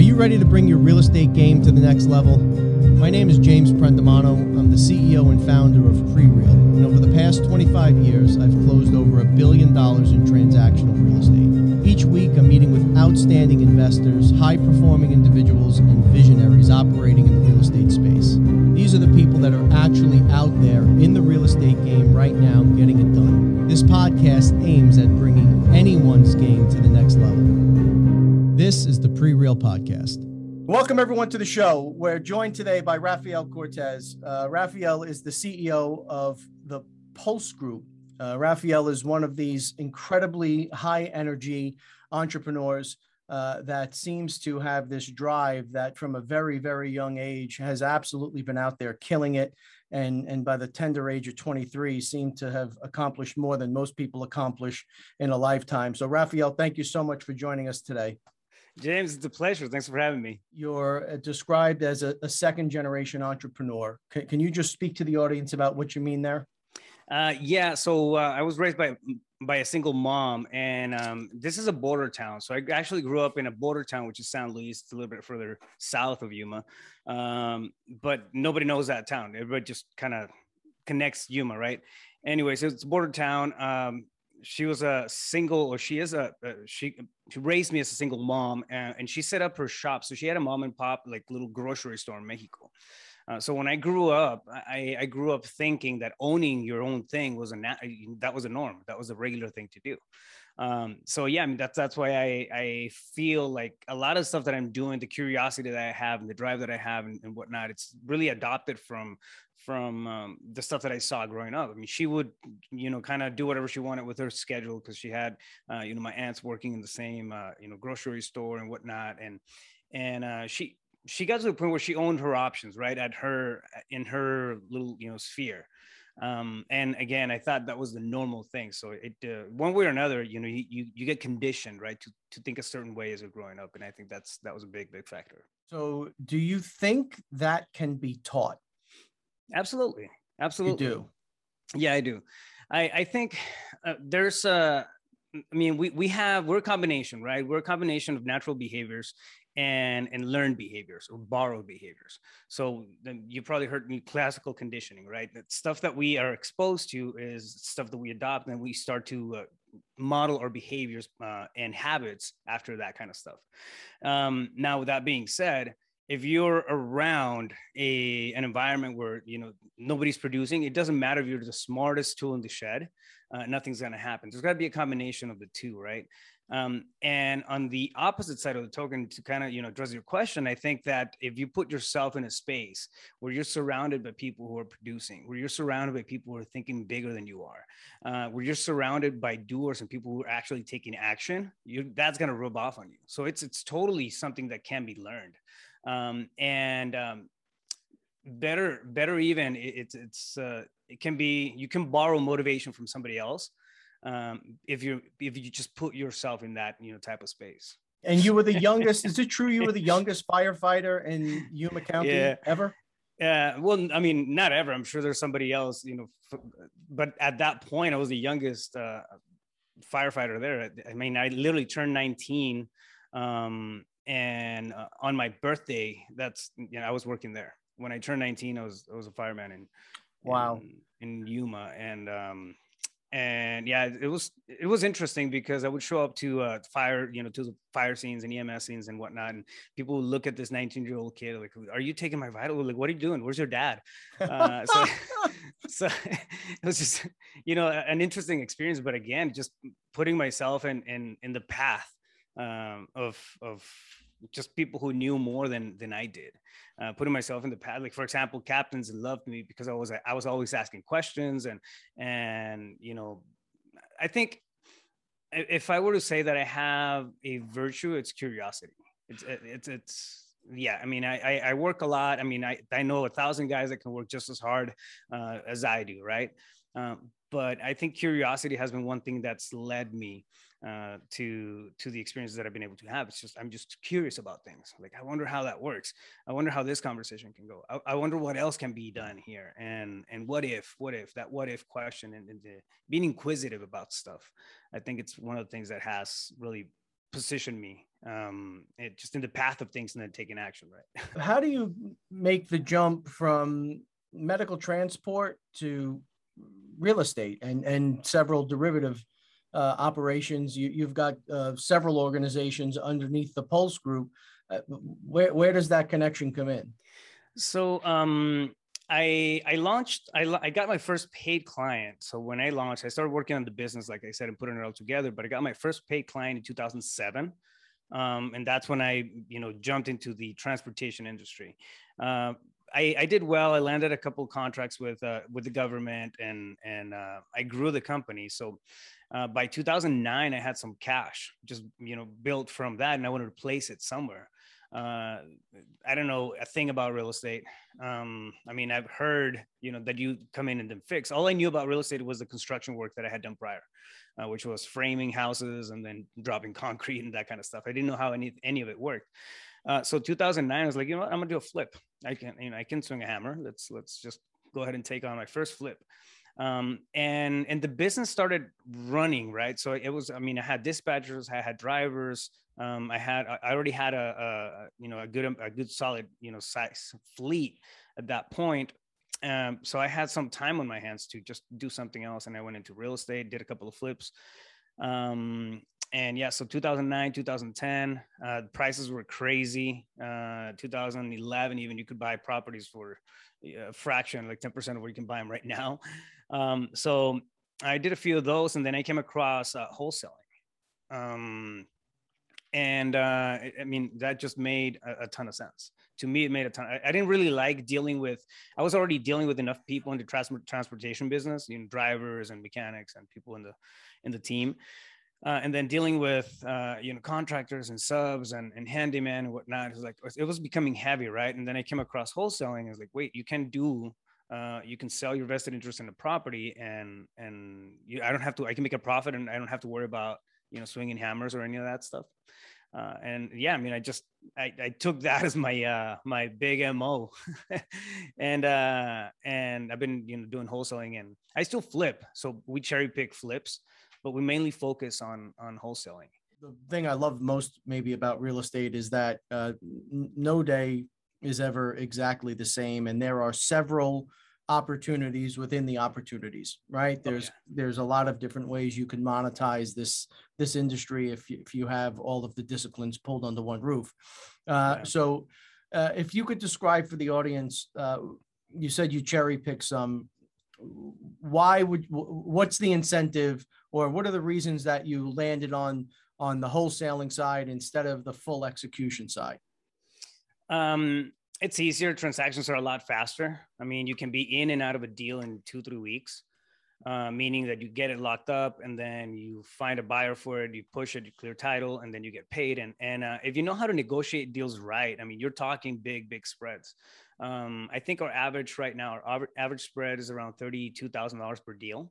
Are you ready to bring your real estate game to the next level? My name is James Prendamano. I'm the CEO and founder of PreReal. And over the past 25 years, I've closed over a billion dollars in transactional real estate. Each week, I'm meeting with outstanding investors, high performing individuals, and visionaries operating in the real estate space. These are the people that are actually out there in the real estate game right now getting it done. This podcast aims at bringing anyone's game to the. This is the Pre Real Podcast. Welcome, everyone, to the show. We're joined today by Rafael Cortez. Uh, Rafael is the CEO of the Pulse Group. Uh, Rafael is one of these incredibly high energy entrepreneurs uh, that seems to have this drive that from a very, very young age has absolutely been out there killing it. And, and by the tender age of 23, seemed to have accomplished more than most people accomplish in a lifetime. So, Rafael, thank you so much for joining us today. James, it's a pleasure. Thanks for having me. You're uh, described as a, a second generation entrepreneur. Can, can, you just speak to the audience about what you mean there? Uh, yeah, so uh, I was raised by by a single mom, and um, this is a border town. So I actually grew up in a border town, which is San Luis, a little bit further south of Yuma. Um, but nobody knows that town. Everybody just kind of connects Yuma, right? Anyway, so it's a border town. Um, she was a single or she is a, she, she raised me as a single mom and, and, she set up her shop. So she had a mom and pop like little grocery store in mexico. Uh, so when i grew up I, I grew up thinking that owning your own thing was a that was a norm. That was a regular thing to do um, so yeah, I mean that's that's why I I feel like a lot of stuff that I'm doing, the curiosity that I have and the drive that I have and, and whatnot, it's really adopted from from um, the stuff that I saw growing up. I mean, she would, you know, kind of do whatever she wanted with her schedule because she had, uh, you know, my aunts working in the same, uh, you know, grocery store and whatnot, and and uh, she she got to the point where she owned her options right at her in her little you know sphere um, and again, I thought that was the normal thing. So it, uh, one way or another, you know, you, you, you get conditioned, right, to, to think a certain way as you're growing up. And I think that's, that was a big, big factor. So do you think that can be taught? Absolutely. Absolutely. You do. Yeah, I do. I, I think uh, there's a, I mean, we, we have, we're a combination, right? We're a combination of natural behaviors and and learned behaviors or borrowed behaviors. So you probably heard me classical conditioning right? That stuff that we are exposed to is stuff that we adopt and we start to uh, model our behaviors uh, and habits after that kind of stuff. Um, now with that being said if you're around a an environment where you know nobody's producing it doesn't matter if you're the smartest tool in the shed uh, nothing's going to happen. There's got to be a combination of the two right um, and on the opposite side of the token, to kind of you know address your question, I think that if you put yourself in a space where you're surrounded by people who are producing, where you're surrounded by people who are thinking bigger than you are, uh, where you're surrounded by doers and people who are actually taking action, you that's going to rub off on you. So it's it's totally something that can be learned, um, and um, better better even it, it's it's uh, it can be you can borrow motivation from somebody else um, if you if you just put yourself in that you know type of space. And you were the youngest. is it true you were the youngest firefighter in Yuma County yeah. ever? Yeah. Well, I mean, not ever. I'm sure there's somebody else, you know. F- but at that point, I was the youngest uh, firefighter there. I mean, I literally turned 19, um, and uh, on my birthday, that's you know, I was working there. When I turned 19, I was I was a fireman in wow in, in Yuma, and um, and yeah it was it was interesting because i would show up to uh fire you know to the fire scenes and ems scenes and whatnot and people would look at this 19 year old kid like are you taking my vital? Like what are you doing? Where's your dad? Uh, so so it was just you know an interesting experience but again just putting myself in in in the path um of of just people who knew more than than I did. Uh, putting myself in the path, like for example, captains loved me because I was I was always asking questions and and you know, I think if I were to say that I have a virtue, it's curiosity. It's it's it's yeah. I mean, I I work a lot. I mean, I I know a thousand guys that can work just as hard uh, as I do, right? Um, but I think curiosity has been one thing that's led me uh, to to the experiences that I've been able to have. It's just I'm just curious about things. Like I wonder how that works. I wonder how this conversation can go. I, I wonder what else can be done here. And and what if what if that what if question and, and the, being inquisitive about stuff. I think it's one of the things that has really positioned me um, it just in the path of things and then taking action. Right. How do you make the jump from medical transport to real estate and and several derivative uh, operations? You, have got uh, several organizations underneath the Pulse Group. Uh, where where does that connection come in? So um, I I launched I, I got my first paid client. So when I launched, I started working on the business, like I said, and putting it all together. But I got my first paid client in 2007, um, and that's when I you know jumped into the transportation industry. Uh, I, I did well. I landed a couple contracts with uh, with the government, and and uh, I grew the company. So uh, by 2009, I had some cash, just you know, built from that, and I wanted to place it somewhere uh, I don't know a thing about real estate. Um, I mean, I've heard, you know, that you come in and then fix. All I knew about real estate was the construction work that I had done prior, uh, which was framing houses and then dropping concrete and that kind of stuff. I didn't know how any any of it worked. Uh, so 2009, I was like, you know what, I'm gonna do a flip. I can, you know, I can swing a hammer. Let's let's just go ahead and take on my first flip. Um, and and the business started running right. So it was, I mean, I had dispatchers, I had drivers, um, I had I already had a, a, you know a good a good solid you know size fleet at that point. Um, so I had some time on my hands to just do something else, and I went into real estate, did a couple of flips. Um, and yeah, so 2009, 2010, uh, prices were crazy. Uh, 2011, even you could buy properties for a fraction, like 10% of what you can buy them right now. Um, so I did a few of those, and then I came across uh, wholesaling. Um, and uh, I mean that just made a, a, ton of sense to me. It made a ton. I, I, didn't really like dealing with. I was already dealing with enough people in the trans- transportation business, you know, drivers and mechanics and people in the in the team, uh, and then dealing with uh, you know contractors and subs and, and handyman and whatnot. It was like it was becoming heavy, right? And then I came across wholesaling. I was like, wait, you can do. Uh, you can sell your vested interest in the property, and and you, I don't have to. I can make a profit, and I don't have to worry about you know swinging hammers or any of that stuff uh, and yeah i mean i just I, I took that as my uh my big mo and uh and i've been you know doing wholesaling and i still flip so we cherry pick flips but we mainly focus on on wholesaling the thing i love most maybe about real estate is that uh, no day is ever exactly the same and there are several opportunities within the opportunities right oh, there's oh, yeah. there's a lot of different ways you can monetize this this industry if you, if you have all of the disciplines pulled under one roof uh, yeah. so uh, if you could describe for the audience uh, you said you cherry pick some why would what's the incentive or what are the reasons that you landed on on the wholesaling side instead of the full execution side um it's easier. Transactions are a lot faster. I mean, you can be in and out of a deal in two, three weeks, uh, meaning that you get it locked up and then you find a buyer for it, you push it, you clear title, and then you get paid. And, and uh, if you know how to negotiate deals right, I mean, you're talking big, big spreads. Um, I think our average right now, our average spread is around $32,000 per deal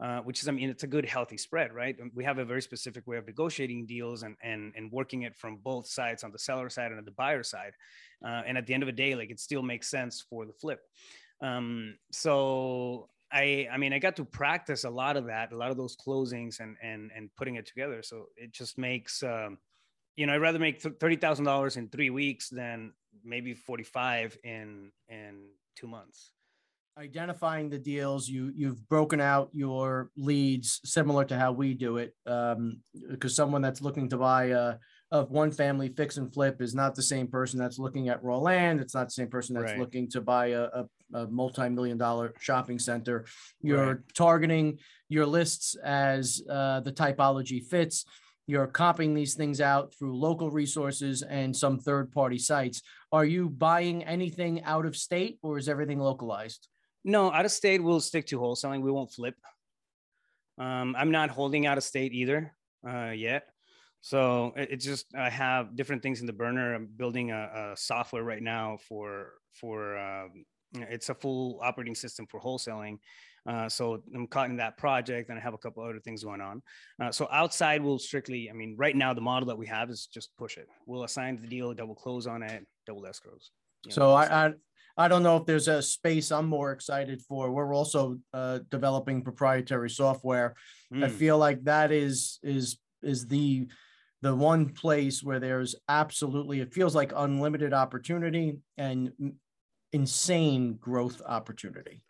uh, which is, I mean, it's a good, healthy spread, right? We have a very specific way of negotiating deals and and and working it from both sides, on the seller side and on the buyer side. Uh, and at the end of the day, like it still makes sense for the flip. Um, so I, I mean, I got to practice a lot of that, a lot of those closings, and and and putting it together. So it just makes, um, you know, I'd rather make thirty thousand dollars in three weeks than maybe forty five in in two months identifying the deals you you've broken out your leads similar to how we do it um, because someone that's looking to buy a of one family fix and flip is not the same person that's looking at raw land it's not the same person that's right. looking to buy a, a, a, multi-million dollar shopping center you're right. targeting your lists as uh, the typology fits you're copying these things out through local resources and some third party sites are you buying anything out of state or is everything localized no, out of state, we'll stick to wholesaling. We won't flip. Um, I'm not holding out of state either uh, yet. So it, it's just I have different things in the burner. I'm building a, a software right now for for um, it's a full operating system for wholesaling. Uh, so I'm caught in that project, and I have a couple other things going on. Uh, so outside, we'll strictly. I mean, right now the model that we have is just push it. We'll assign the deal, double close on it, double escrows. Know, so I, I I don't know if there's a space I'm more excited for. We're also uh, developing proprietary software. Mm. I hmm. feel like that is is is the the one place where there's absolutely it feels like unlimited opportunity and insane growth opportunity.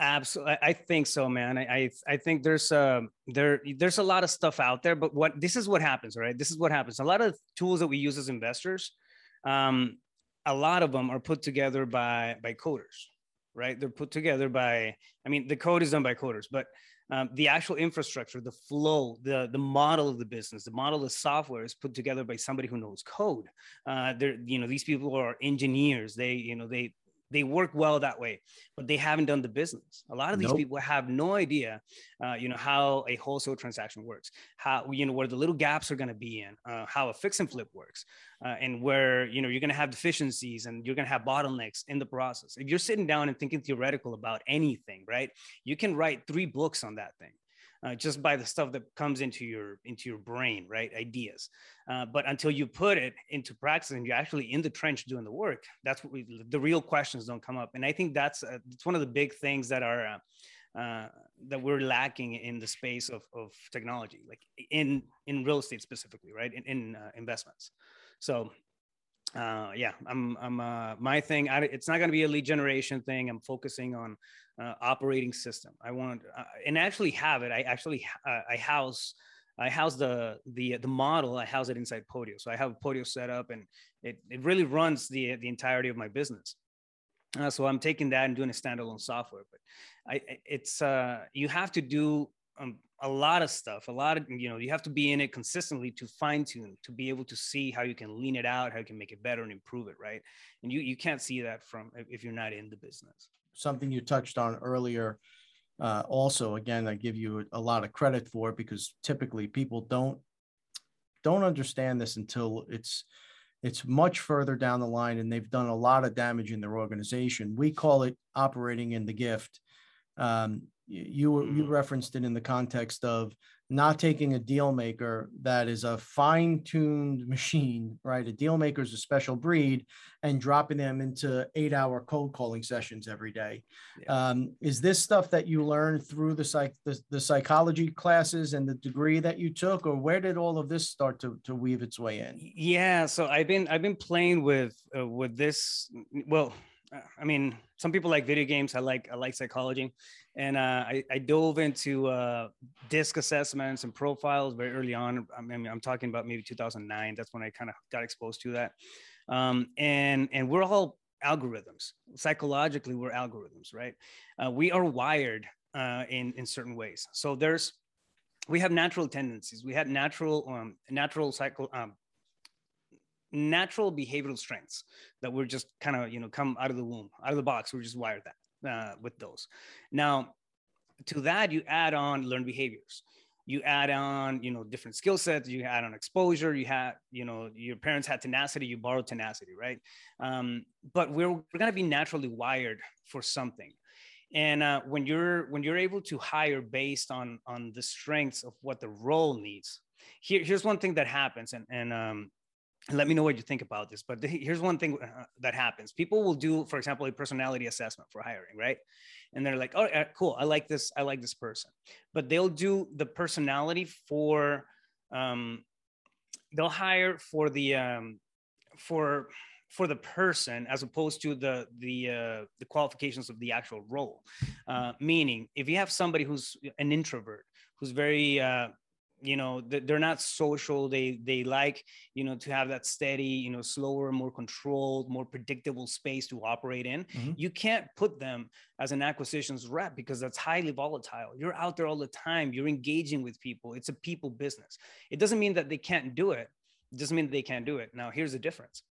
Absolutely, I think so, man. I I, think there's uh there there's a lot of stuff out there, but what this is what happens, right? This is what happens. A lot of tools that we use as investors, um, a lot of them are put together by by coders, right? They're put together by. I mean, the code is done by coders, but um, the actual infrastructure, the flow, the the model of the business, the model of software is put together by somebody who knows code. Uh, they're you know these people are engineers. They you know they they work well that way but they haven't done the business. A lot of these nope. people have no idea uh, you know how a wholesale transaction works how you know where the little gaps are going to be in uh, how a fix and flip works uh, and where you know you're going to have deficiencies and you're going to have bottlenecks in the process. If you're sitting down and thinking theoretical about anything right you can write three books on that thing uh, just by the stuff that comes into your into your brain right? Ideas. Uh, but until you put it into practice and you're actually in the trench doing the work that's what we the real questions don't come up. And i think that's uh, it's one of the big things that are uh, uh, that we're lacking in the space of, of technology like in in real estate specifically right? In, in investments. So uh, yeah, I'm, I'm, uh, my thing, I, it's not going to be a lead generation thing. I'm focusing on uh, operating system. I want uh, and actually have it. I actually uh, I house I house the the the model. I house it inside Podio. So I have Podio set up, and it it really runs the the entirety of my business. Uh, so I'm taking that and doing a standalone software. But I it's uh, you have to do um, a lot of stuff. A lot of you know you have to be in it consistently to fine tune to be able to see how you can lean it out, how you can make it better and improve it. Right, and you you can't see that from if you're not in the business something you touched on earlier. Uh, also, again, I give you a lot of credit for it because typically people don't don't understand this until it's it's much further down the line and they've done a lot of damage in their organization. We call it operating in the gift. Um, you you mm-hmm. referenced it in the context of not taking a deal maker that is a fine-tuned machine right a deal maker is a special breed and dropping them into eight hour cold calling sessions every day yeah. um, is this stuff that you learned through the psych the, the, psychology classes and the degree that you took or where did all of this start to, to weave its way in yeah so i've been i've been playing with uh, with this well I mean, some people like video games. I like I like psychology, and uh, I, I dove into uh, DISC assessments and profiles very early on. I mean, I'm talking about maybe 2009. That's when I kind of got exposed to that. Um, and and we're all algorithms. Psychologically, we're algorithms, right? Uh, we are wired uh, in in certain ways. So there's we have natural tendencies. We have natural um, natural cycle um, natural behavioral strengths that we're just kind of you know come out of the womb out of the box. We're just wired that uh, with those. Now to that you add on learned behaviors. You add on you know different skill sets. You add on exposure. You had you know your parents had tenacity. You borrowed tenacity right? Um, but we're, we're going to be naturally wired for something. And uh, when you're when you're able to hire based on on the strengths of what the role needs here, here's one thing that happens. And and um, let me know what you think about this but here's one thing uh, that happens. People will do for example a personality assessment for hiring right? And they're like oh cool i like this i like this person. But they'll do the personality for um, they'll hire for the um, for for the person as opposed to the the uh, the qualifications of the actual role. Uh, meaning if you have somebody who's an introvert who's very uh, you know they're not social. They they like you know to have that steady you know slower more controlled more predictable space to operate in. Mm-hmm. you can't put them as an acquisitions rep because that's highly volatile. You're out there all the time. You're engaging with people. It's a people business. It doesn't mean that they can't do it. It doesn't mean they can't do it. Now here's the difference.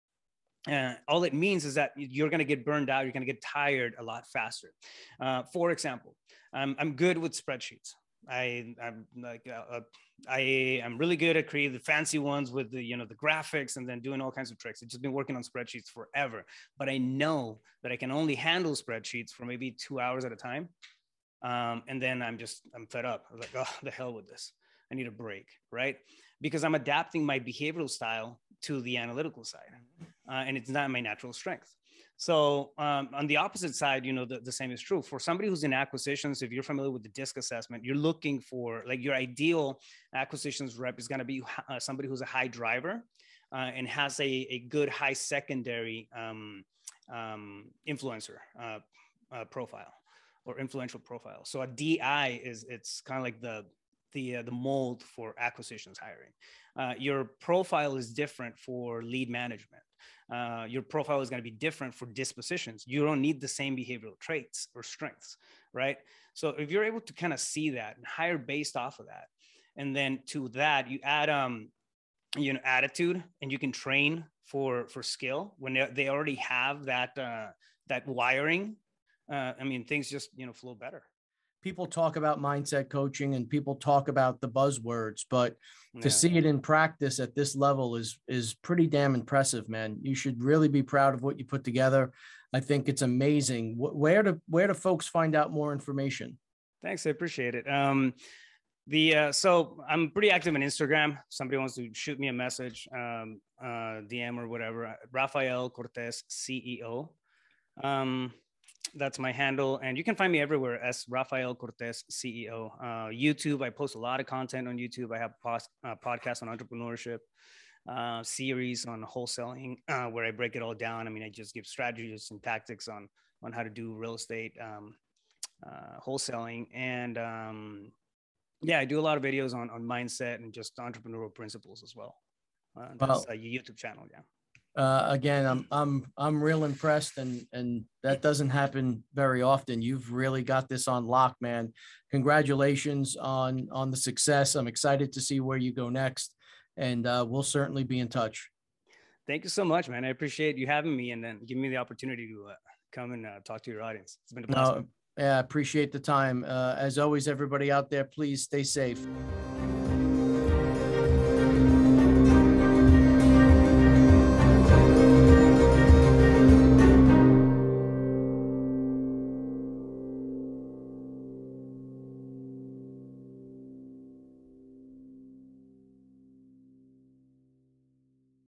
Uh, all it means is that you're going to get burned out. You're going to get tired a lot faster. Uh, for example um, i'm good with spreadsheets I I'm like uh, uh, I am really good at creating the fancy ones with the you know the graphics and then doing all kinds of tricks. I've just been working on spreadsheets forever, but I know that I can only handle spreadsheets for maybe two hours at a time, um, and then I'm just I'm fed up. I'm like, oh, the hell with this. I need a break, right? Because I'm adapting my behavioral style to the analytical side. uh, and it's not my natural strength. So um, on the opposite side, you know, the, the same is true for somebody who's in acquisitions. If you're familiar with the DISC assessment, you're looking for like your ideal acquisitions rep is going to be uh, somebody who's a high driver uh, and has a, a good high secondary um, um, influencer uh, uh profile or influential profile. So a DI is it's kind of like the the uh, the mold for acquisitions hiring. Uh, your profile is different for lead management. Uh, your profile is going to be different for dispositions. You don't need the same behavioral traits or strengths, right? So if you're able to kind of see that and hire based off of that, and then to that you add um, you know, attitude, and you can train for for skill when they, already have that uh, that wiring. Uh, I mean, things just you know flow better people talk about mindset coaching and people talk about the buzzwords, but yeah. to see it in practice at this level is is pretty damn impressive, man. You should really be proud of what you put together. I think it's amazing. Where do where do folks find out more information? Thanks, I appreciate it. Um, the uh, so I'm pretty active on Instagram. Somebody wants to shoot me a message, um, uh, DM or whatever. Rafael Cortez CEO. Um, that's my handle. And you can find me everywhere as Rafael Cortez CEO. Uh, YouTube, I post a lot of content on YouTube. I have post, uh, podcasts on entrepreneurship, uh, series on wholesaling uh, where I break it all down. I mean, I just give strategies and tactics on on how to do real estate um, uh, wholesaling. And um, yeah, I do a lot of videos on on mindset and just entrepreneurial principles as well. Uh, that's well, a YouTube channel. Yeah uh, again, I'm I'm I'm real impressed, and and that doesn't happen very often. You've really got this on lock, man. Congratulations on on the success. I'm excited to see where you go next, and uh, we'll certainly be in touch. Thank you so much, man. I appreciate you having me, and then giving me the opportunity to uh, come and uh, talk to your audience. It's been a pleasure. No, yeah, appreciate the time. Uh, as always, everybody out there, please stay safe.